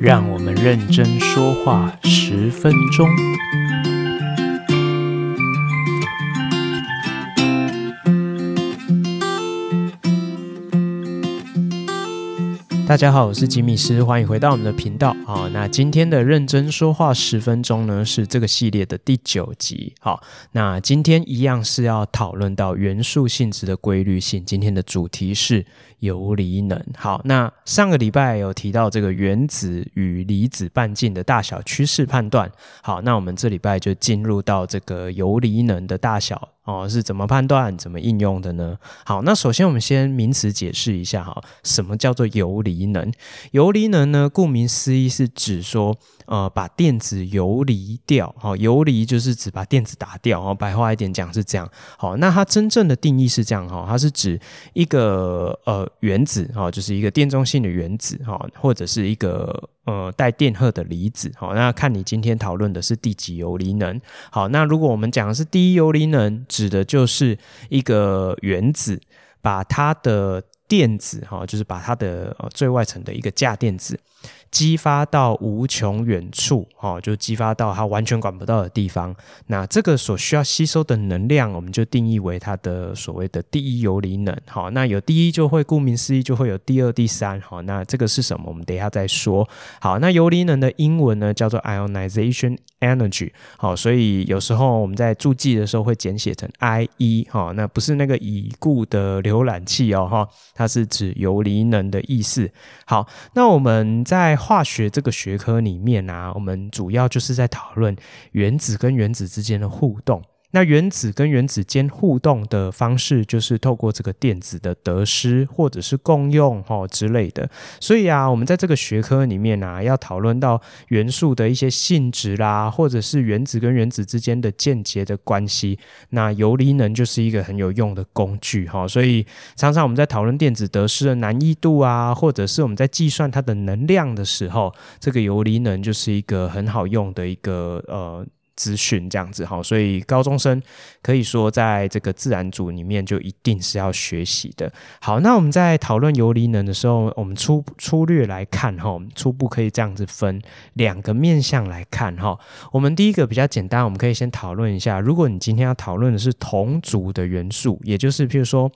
让我们认真说话十分钟。大家好，我是吉米斯，欢迎回到我们的频道。好，那今天的认真说话十分钟呢，是这个系列的第九集。好，那今天一样是要讨论到元素性质的规律性。今天的主题是游离能。好，那上个礼拜有提到这个原子与离子半径的大小趋势判断。好，那我们这礼拜就进入到这个游离能的大小。哦，是怎么判断、怎么应用的呢？好，那首先我们先名词解释一下哈，什么叫做游离能？游离能呢，顾名思义是指说，呃，把电子游离掉。好，游离就是指把电子打掉。哦，白话一点讲是这样。好，那它真正的定义是这样哈，它是指一个呃原子哈，就是一个电中性的原子哈，或者是一个。呃，带电荷的离子，好，那看你今天讨论的是第几游离能。好，那如果我们讲的是第一游离能，指的就是一个原子把它的电子，哈，就是把它的最外层的一个价电子。激发到无穷远处，哦，就激发到它完全管不到的地方。那这个所需要吸收的能量，我们就定义为它的所谓的第一游离能。好，那有第一就会顾名思义就会有第二、第三。好，那这个是什么？我们等一下再说。好，那游离能的英文呢叫做 ionization energy。好，所以有时候我们在注记的时候会简写成 IE。哈，那不是那个已故的浏览器哦，哈，它是指游离能的意思。好，那我们在在化学这个学科里面啊，我们主要就是在讨论原子跟原子之间的互动。那原子跟原子间互动的方式，就是透过这个电子的得失或者是共用哦之类的。所以啊，我们在这个学科里面啊，要讨论到元素的一些性质啦，或者是原子跟原子之间的间接的关系，那游离能就是一个很有用的工具哈。所以常常我们在讨论电子得失的难易度啊，或者是我们在计算它的能量的时候，这个游离能就是一个很好用的一个呃。资讯这样子哈，所以高中生可以说在这个自然组里面就一定是要学习的。好，那我们在讨论游离能的时候，我们粗粗略来看哈，我们初步可以这样子分两个面向来看哈。我们第一个比较简单，我们可以先讨论一下，如果你今天要讨论的是同组的元素，也就是譬如说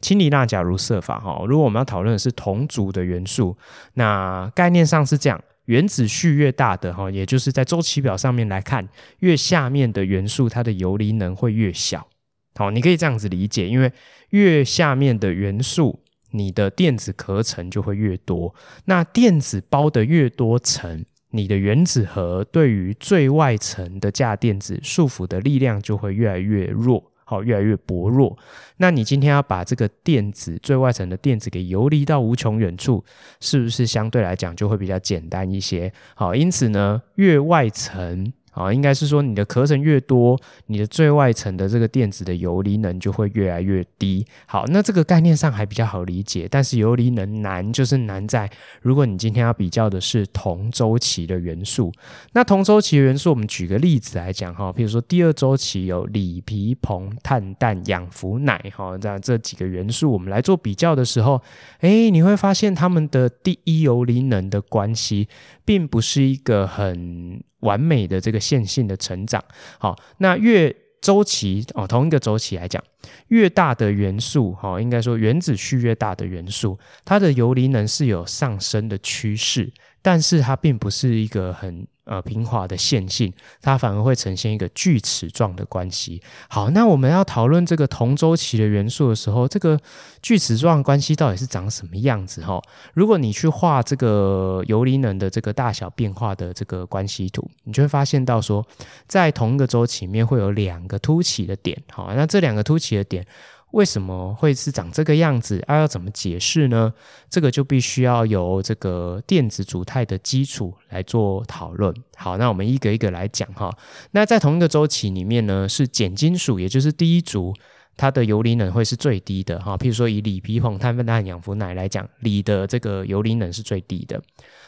氢锂钠钾銣銫鈈哈，如果我们要讨论的是同组的元素，那概念上是这样。原子序越大的哈，也就是在周期表上面来看，越下面的元素它的游离能会越小。好，你可以这样子理解，因为越下面的元素，你的电子壳层就会越多。那电子包的越多层，你的原子核对于最外层的价电子束缚的力量就会越来越弱。好，越来越薄弱。那你今天要把这个电子最外层的电子给游离到无穷远处，是不是相对来讲就会比较简单一些？好，因此呢，越外层。啊，应该是说你的壳层越多，你的最外层的这个电子的游离能就会越来越低。好，那这个概念上还比较好理解，但是游离能难就是难在，如果你今天要比较的是同周期的元素，那同周期的元素，我们举个例子来讲哈，比如说第二周期有锂、铍、硼、碳、氮、氧、氟、氖，哈，这样这几个元素我们来做比较的时候，诶，你会发现它们的第一游离能的关系，并不是一个很完美的这个线性的成长，好，那越周期哦，同一个周期来讲，越大的元素，哈，应该说原子序越大的元素，它的游离能是有上升的趋势，但是它并不是一个很。呃，平滑的线性，它反而会呈现一个锯齿状的关系。好，那我们要讨论这个同周期的元素的时候，这个锯齿状关系到底是长什么样子？哈，如果你去画这个游离能的这个大小变化的这个关系图，你就会发现到说，在同一个周期里面会有两个凸起的点。好，那这两个凸起的点。为什么会是长这个样子？啊，要怎么解释呢？这个就必须要由这个电子组态的基础来做讨论。好，那我们一个一个来讲哈。那在同一个周期里面呢，是碱金属，也就是第一族，它的游离能会是最低的哈。譬如说以锂、铍、硼、碳、氮、氧、氟、氖来讲，锂的这个游离能是最低的。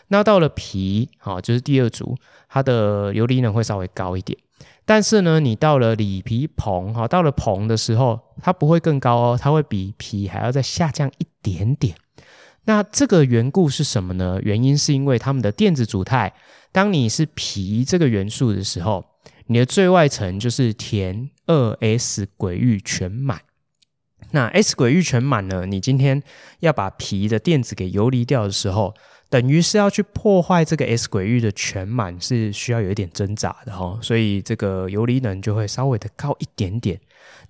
那到了鈹，哈，就是第二族，它的游离能会稍微高一点。但是呢，你到了里皮、硼，哈，到了硼的时候，它不会更高哦，它会比皮还要再下降一点点。那这个缘故是什么呢？原因是因为它们的电子组态，当你是皮这个元素的时候，你的最外层就是填二 s 轨域全满。那 s 轨域全满呢？你今天要把皮的电子给游离掉的时候，等于是要去破坏这个 s 轨域的全满，是需要有一点挣扎的哈。所以这个游离能就会稍微的高一点点。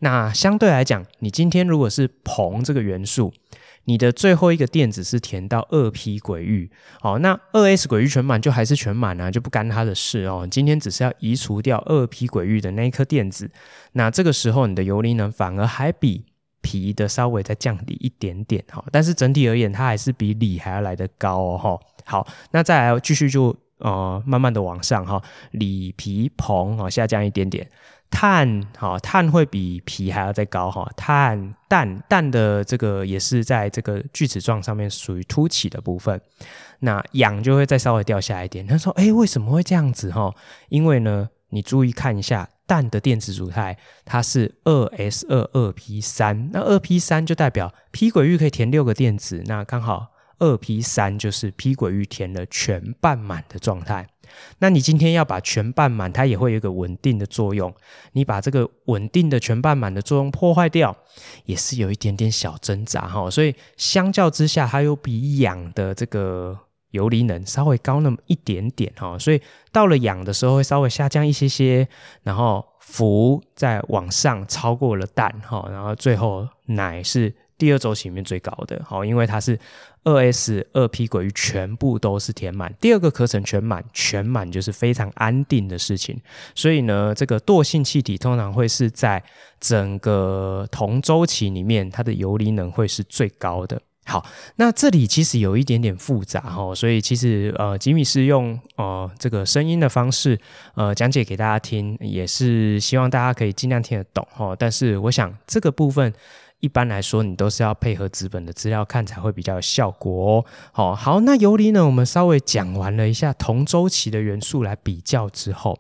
那相对来讲，你今天如果是硼这个元素，你的最后一个电子是填到二 p 轨域，好，那二 s 轨域全满就还是全满啊，就不干它的事哦。今天只是要移除掉二 p 轨域的那一颗电子，那这个时候你的游离能反而还比皮的稍微再降低一点点哈，但是整体而言，它还是比锂还要来得高哦。好，那再来继续就呃慢慢的往上哈，锂、鈹、硼啊下降一点点。碳哈，碳会比皮还要再高哈。碳、氮、氮的这个也是在这个锯齿状上面属于凸起的部分。那氧就会再稍微掉下来一点。他说：“哎，为什么会这样子哈？因为呢，你注意看一下氮的电子组态，它是二 s 二二 p 三。那二 p 三就代表 p 轨域可以填六个电子，那刚好二 p 三就是 p 轨域填了全半满的状态。”那你今天要把全半满，它也会有一个稳定的作用。你把这个稳定的全半满的作用破坏掉，也是有一点点小挣扎哈。所以相较之下，它又比氧的这个游离能稍微高那么一点点哈。所以到了氧的时候会稍微下降一些些，然后氟再往上超过了氮哈，然后最后氖是。第二周期里面最高的，好，因为它是二 s 二 p 轨域全部都是填满，第二个壳层全满，全满就是非常安定的事情。所以呢，这个惰性气体通常会是在整个同周期里面，它的游离能会是最高的。好，那这里其实有一点点复杂哈，所以其实呃，吉米是用呃这个声音的方式呃讲解给大家听，也是希望大家可以尽量听得懂哈。但是我想这个部分。一般来说，你都是要配合纸本的资料看才会比较有效果哦。好，好，那游离呢，我们稍微讲完了一下同周期的元素来比较之后，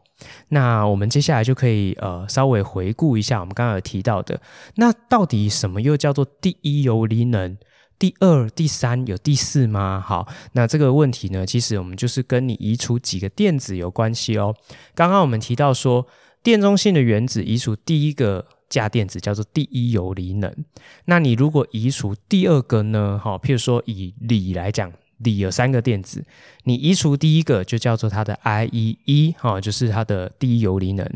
那我们接下来就可以呃稍微回顾一下我们刚刚有提到的，那到底什么又叫做第一游离能？第二、第三有第四吗？好，那这个问题呢，其实我们就是跟你移除几个电子有关系哦。刚刚我们提到说，电中性的原子移除第一个。价电子叫做第一游离能，那你如果移除第二个呢？哈，譬如说以锂来讲。锂有三个电子，你移除第一个就叫做它的 IE 一，哈，就是它的第一游离能。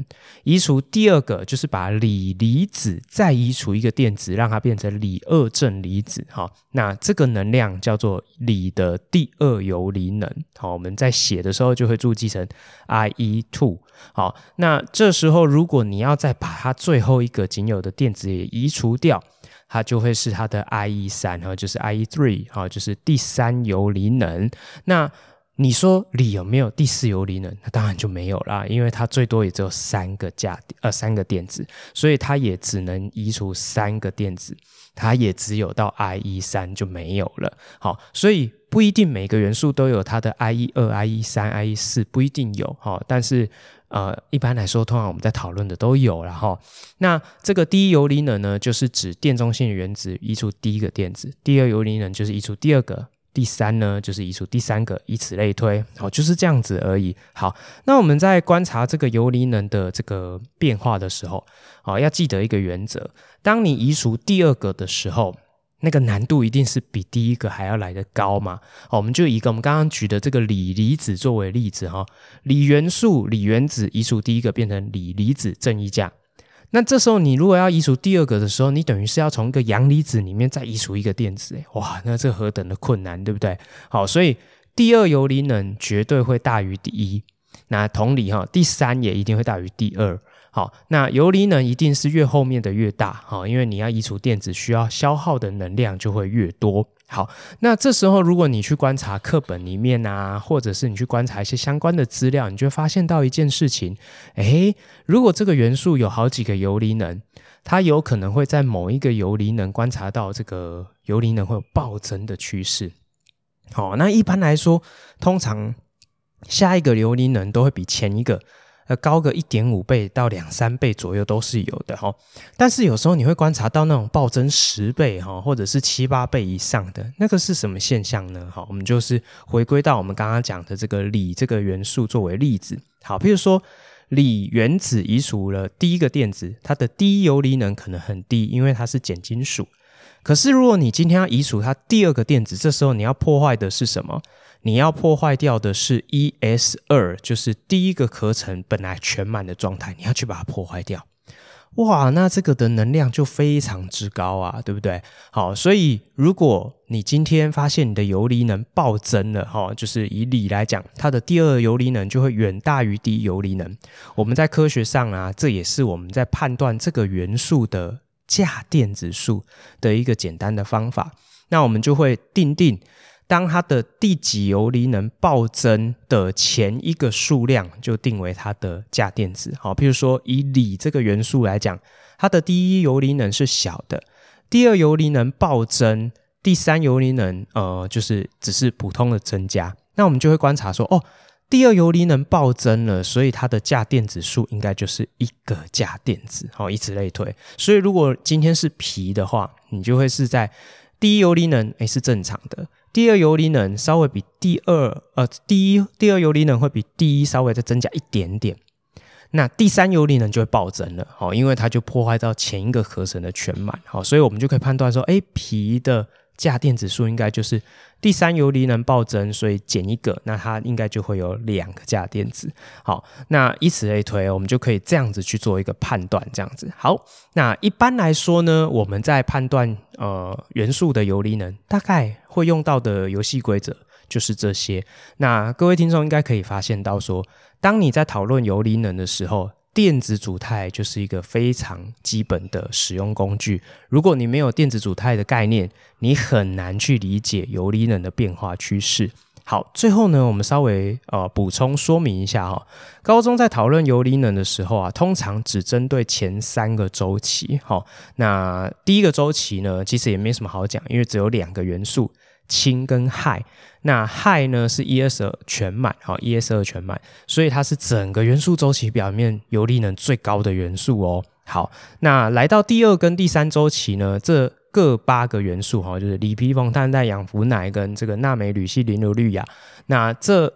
移除第二个就是把锂离子再移除一个电子，让它变成锂二正离子，哈，那这个能量叫做锂的第二游离能。好，我们在写的时候就会注记成 IE two。好，那这时候如果你要再把它最后一个仅有的电子也移除掉。它就会是它的 IE 三哈，就是 IE three 哈，就是第三游离能。那你说锂有没有第四游离能？那当然就没有啦，因为它最多也只有三个价呃三个电子，所以它也只能移除三个电子，它也只有到 IE 三就没有了。好，所以不一定每个元素都有它的 IE 二、IE 三、IE 四，不一定有哈，但是。呃，一般来说，通常我们在讨论的都有了哈。那这个第一游离能呢，就是指电中性原子移除第一个电子；第二游离能就是移除第二个；第三呢就是移除第三个，以此类推。好，就是这样子而已。好，那我们在观察这个游离能的这个变化的时候，啊，要记得一个原则：当你移除第二个的时候。那个难度一定是比第一个还要来得高嘛？好，我们就以一个我们刚刚举的这个锂离子作为例子哈，锂元素、锂原子移除第一个变成锂离子正一价，那这时候你如果要移除第二个的时候，你等于是要从一个阳离子里面再移除一个电子，哇，那这何等的困难，对不对？好，所以第二游离能绝对会大于第一，那同理哈，第三也一定会大于第二。好，那游离能一定是越后面的越大，好，因为你要移除电子，需要消耗的能量就会越多。好，那这时候如果你去观察课本里面啊，或者是你去观察一些相关的资料，你就会发现到一件事情，诶，如果这个元素有好几个游离能，它有可能会在某一个游离能观察到这个游离能会有暴增的趋势。好，那一般来说，通常下一个游离能都会比前一个。高个一点五倍到两三倍左右都是有的哈。但是有时候你会观察到那种暴增十倍哈，或者是七八倍以上的那个是什么现象呢？好，我们就是回归到我们刚刚讲的这个锂这个元素作为例子。好，譬如说锂原子移除了第一个电子，它的第一游离能可能很低，因为它是碱金属。可是如果你今天要移除它第二个电子，这时候你要破坏的是什么？你要破坏掉的是 ES 二，就是第一个壳层本来全满的状态，你要去把它破坏掉。哇，那这个的能量就非常之高啊，对不对？好，所以如果你今天发现你的游离能暴增了，哈，就是以锂来讲，它的第二游离能就会远大于第一游离能。我们在科学上啊，这也是我们在判断这个元素的价电子数的一个简单的方法。那我们就会定定。当它的第几游离能暴增的前一个数量，就定为它的价电子。好，譬如说以锂这个元素来讲，它的第一游离能是小的，第二游离能暴增，第三游离能呃就是只是普通的增加。那我们就会观察说，哦，第二游离能暴增了，所以它的价电子数应该就是一个价电子。好，以此类推。所以如果今天是皮的话，你就会是在第一游离能诶是正常的。第二游离能稍微比第二呃第一第二游离能会比第一稍微再增加一点点，那第三游离能就会暴增了，好，因为它就破坏到前一个壳层的全满，好，所以我们就可以判断说，哎，皮的。价电子数应该就是第三游离能暴增，所以减一个，那它应该就会有两个价电子。好，那以此类推，我们就可以这样子去做一个判断。这样子，好，那一般来说呢，我们在判断呃元素的游离能，大概会用到的游戏规则就是这些。那各位听众应该可以发现到说，当你在讨论游离能的时候，电子组态就是一个非常基本的使用工具。如果你没有电子组态的概念，你很难去理解游离能的变化趋势。好，最后呢，我们稍微呃补充说明一下哈。高中在讨论游离能的时候啊，通常只针对前三个周期。好，那第一个周期呢，其实也没什么好讲，因为只有两个元素。氢跟氦，那氦呢是 ES 二全满，好，ES 二全满，所以它是整个元素周期表面游离能最高的元素哦。好，那来到第二跟第三周期呢，这各八个元素哈，就是锂、铍、硼、碳、氮、氧、氟、氖跟这个钠、镁、铝、锡、磷、硫、氯、氩，那这。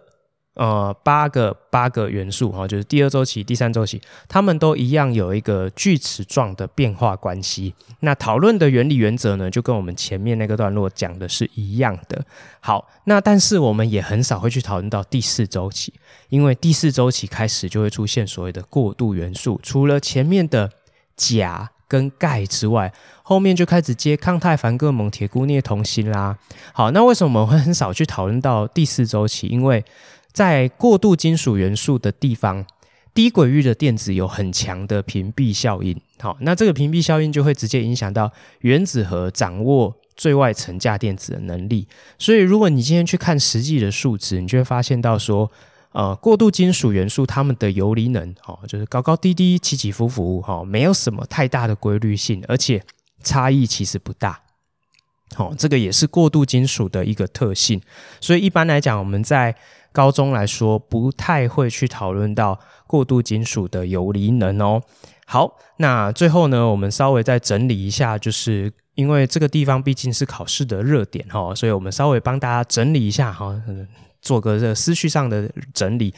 呃，八个八个元素哈，就是第二周期、第三周期，它们都一样有一个锯齿状的变化关系。那讨论的原理原则呢，就跟我们前面那个段落讲的是一样的。好，那但是我们也很少会去讨论到第四周期，因为第四周期开始就会出现所谓的过渡元素，除了前面的钾跟钙之外，后面就开始接抗钛、鈷、铬、锰、铁、钴、镍、铜、锌啦。好，那为什么我们会很少去讨论到第四周期？因为在过渡金属元素的地方，低轨域的电子有很强的屏蔽效应。好，那这个屏蔽效应就会直接影响到原子核掌握最外层价电子的能力。所以，如果你今天去看实际的数值，你就会发现到说，呃，过渡金属元素它们的游离能，哦，就是高高低低、起起伏伏，哈，没有什么太大的规律性，而且差异其实不大。好，这个也是过渡金属的一个特性。所以，一般来讲，我们在高中来说，不太会去讨论到过渡金属的游离能哦。好，那最后呢，我们稍微再整理一下，就是因为这个地方毕竟是考试的热点哈，所以我们稍微帮大家整理一下哈，做个这个思绪上的整理。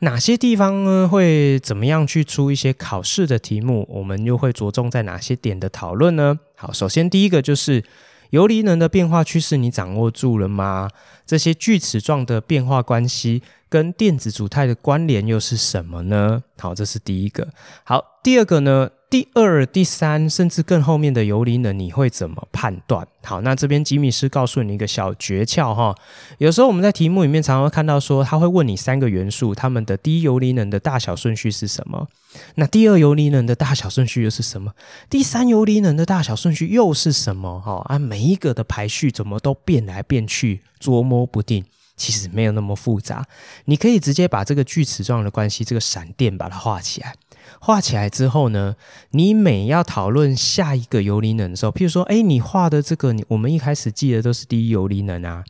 哪些地方呢会怎么样去出一些考试的题目？我们又会着重在哪些点的讨论呢？好，首先第一个就是。游离能的变化趋势，你掌握住了吗？这些锯齿状的变化关系跟电子组态的关联又是什么呢？好，这是第一个。好，第二个呢？第二、第三，甚至更后面的游离能，你会怎么判断？好，那这边吉米斯告诉你一个小诀窍哈。有时候我们在题目里面常常会看到说，他会问你三个元素，它们的第一游离能的大小顺序是什么？那第二游离能的大小顺序又是什么？第三游离能的大小顺序又是什么？哈啊，每一个的排序怎么都变来变去，捉摸不定。其实没有那么复杂，你可以直接把这个锯齿状的关系，这个闪电把它画起来。画起来之后呢，你每要讨论下一个游离能的时候，譬如说，哎，你画的这个，你我们一开始记得都是第一游离能啊。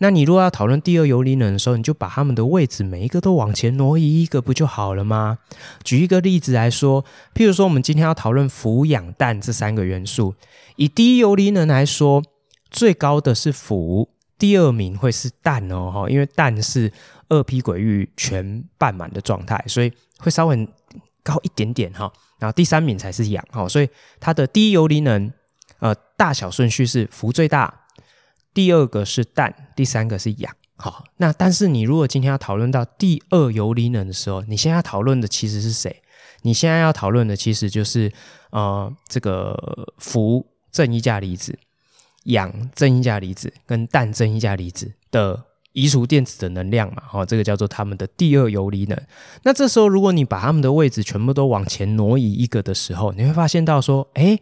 那你如果要讨论第二游离能的时候，你就把它们的位置每一个都往前挪移一个，不就好了吗？举一个例子来说，譬如说我们今天要讨论氟、氧、氮这三个元素，以第一游离能来说，最高的是氟，第二名会是氮哦，哈，因为氮是二 p 轨域全半满的状态，所以会稍微高一点点哈。然后第三名才是氧，哈，所以它的第一游离能，呃，大小顺序是氟最大。第二个是氮，第三个是氧。好，那但是你如果今天要讨论到第二游离能的时候，你现在要讨论的其实是谁？你现在要讨论的其实就是呃这个氟正一价离子、氧正一价离子跟氮正一价离子的移除电子的能量嘛。好，这个叫做他们的第二游离能。那这时候如果你把他们的位置全部都往前挪移一个的时候，你会发现到说，哎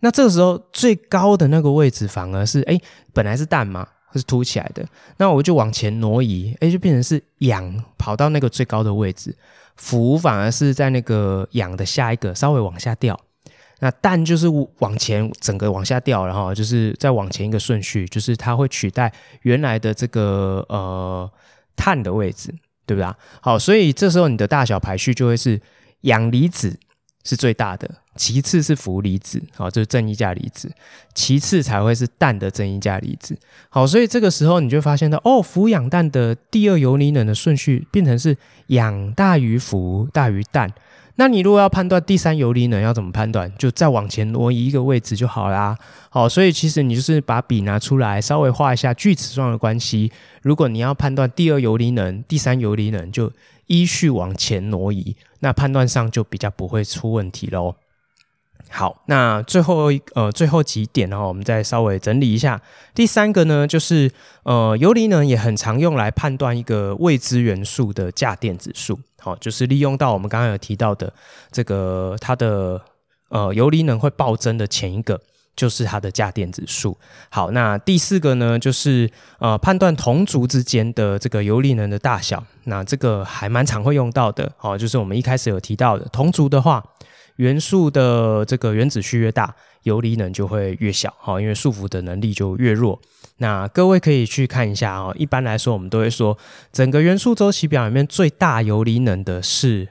那这个时候最高的那个位置反而是哎，本来是氮嘛，它是凸起来的，那我就往前挪移，哎，就变成是氧跑到那个最高的位置，氟反而是在那个氧的下一个稍微往下掉，那氮就是往前整个往下掉，然后就是再往前一个顺序，就是它会取代原来的这个呃碳的位置，对不对？好，所以这时候你的大小排序就会是氧离子是最大的。其次是氟离子，好，就是正一价离子，其次才会是氮的正一价离子，好，所以这个时候你就发现到，哦，氟氧氮的第二游离能的顺序变成是氧大于氟大于氮，那你如果要判断第三游离能要怎么判断，就再往前挪移一个位置就好啦，好，所以其实你就是把笔拿出来，稍微画一下锯齿状的关系，如果你要判断第二游离能、第三游离能，就依序往前挪移，那判断上就比较不会出问题喽。好，那最后一呃最后几点呢，我们再稍微整理一下。第三个呢，就是呃游离能也很常用来判断一个未知元素的价电子数。好，就是利用到我们刚刚有提到的这个它的呃游离能会暴增的前一个，就是它的价电子数。好，那第四个呢，就是呃判断同族之间的这个游离能的大小。那这个还蛮常会用到的。好，就是我们一开始有提到的同族的话。元素的这个原子序越大，游离能就会越小，哈，因为束缚的能力就越弱。那各位可以去看一下哦。一般来说，我们都会说，整个元素周期表里面最大游离能的是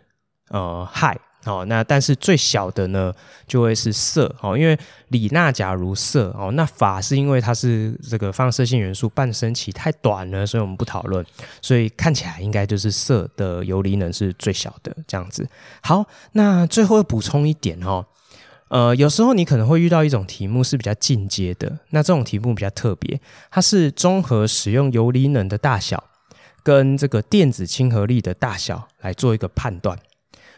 呃氦。哦，那但是最小的呢，就会是色哦，因为锂、钠、钾、銣、銫哦，那法是因为它是这个放射性元素，半生期太短了，所以我们不讨论。所以看起来应该就是色的游离能是最小的这样子。好，那最后补充一点哦，呃，有时候你可能会遇到一种题目是比较进阶的，那这种题目比较特别，它是综合使用游离能的大小跟这个电子亲和力的大小来做一个判断。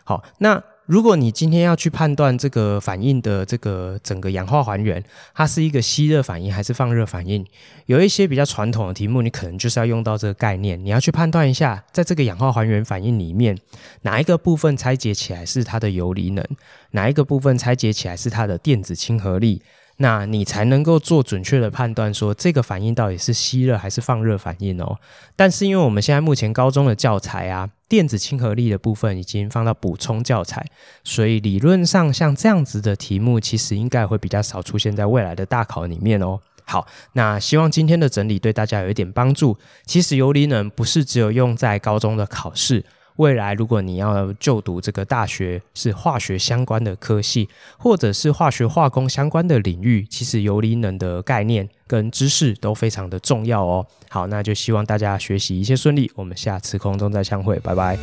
好，那如果你今天要去判断这个反应的这个整个氧化还原，它是一个吸热反应还是放热反应，有一些比较传统的题目，你可能就是要用到这个概念，你要去判断一下，在这个氧化还原反应里面，哪一个部分拆解起来是它的游离能，哪一个部分拆解起来是它的电子亲和力。那你才能够做准确的判断，说这个反应到底是吸热还是放热反应哦。但是因为我们现在目前高中的教材啊，电子亲和力的部分已经放到补充教材，所以理论上像这样子的题目，其实应该会比较少出现在未来的大考里面哦。好，那希望今天的整理对大家有一点帮助。其实游离能不是只有用在高中的考试。未来，如果你要就读这个大学是化学相关的科系，或者是化学化工相关的领域，其实游离能的概念跟知识都非常的重要哦。好，那就希望大家学习一切顺利，我们下次空中再相会，拜拜。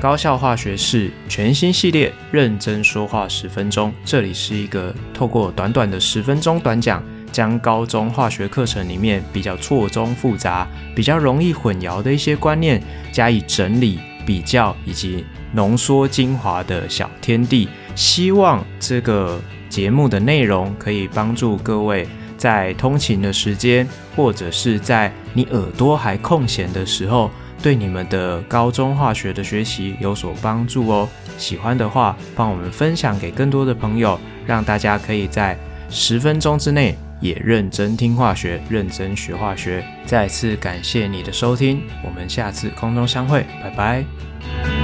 高效化学式全新系列，认真说话十分钟，这里是一个透过短短的十分钟短讲。将高中化学课程里面比较错综复杂、比较容易混淆的一些观念加以整理、比较以及浓缩精华的小天地，希望这个节目的内容可以帮助各位在通勤的时间，或者是在你耳朵还空闲的时候，对你们的高中化学的学习有所帮助哦。喜欢的话，帮我们分享给更多的朋友，让大家可以在十分钟之内。也认真听化学，认真学化学。再次感谢你的收听，我们下次空中相会，拜拜。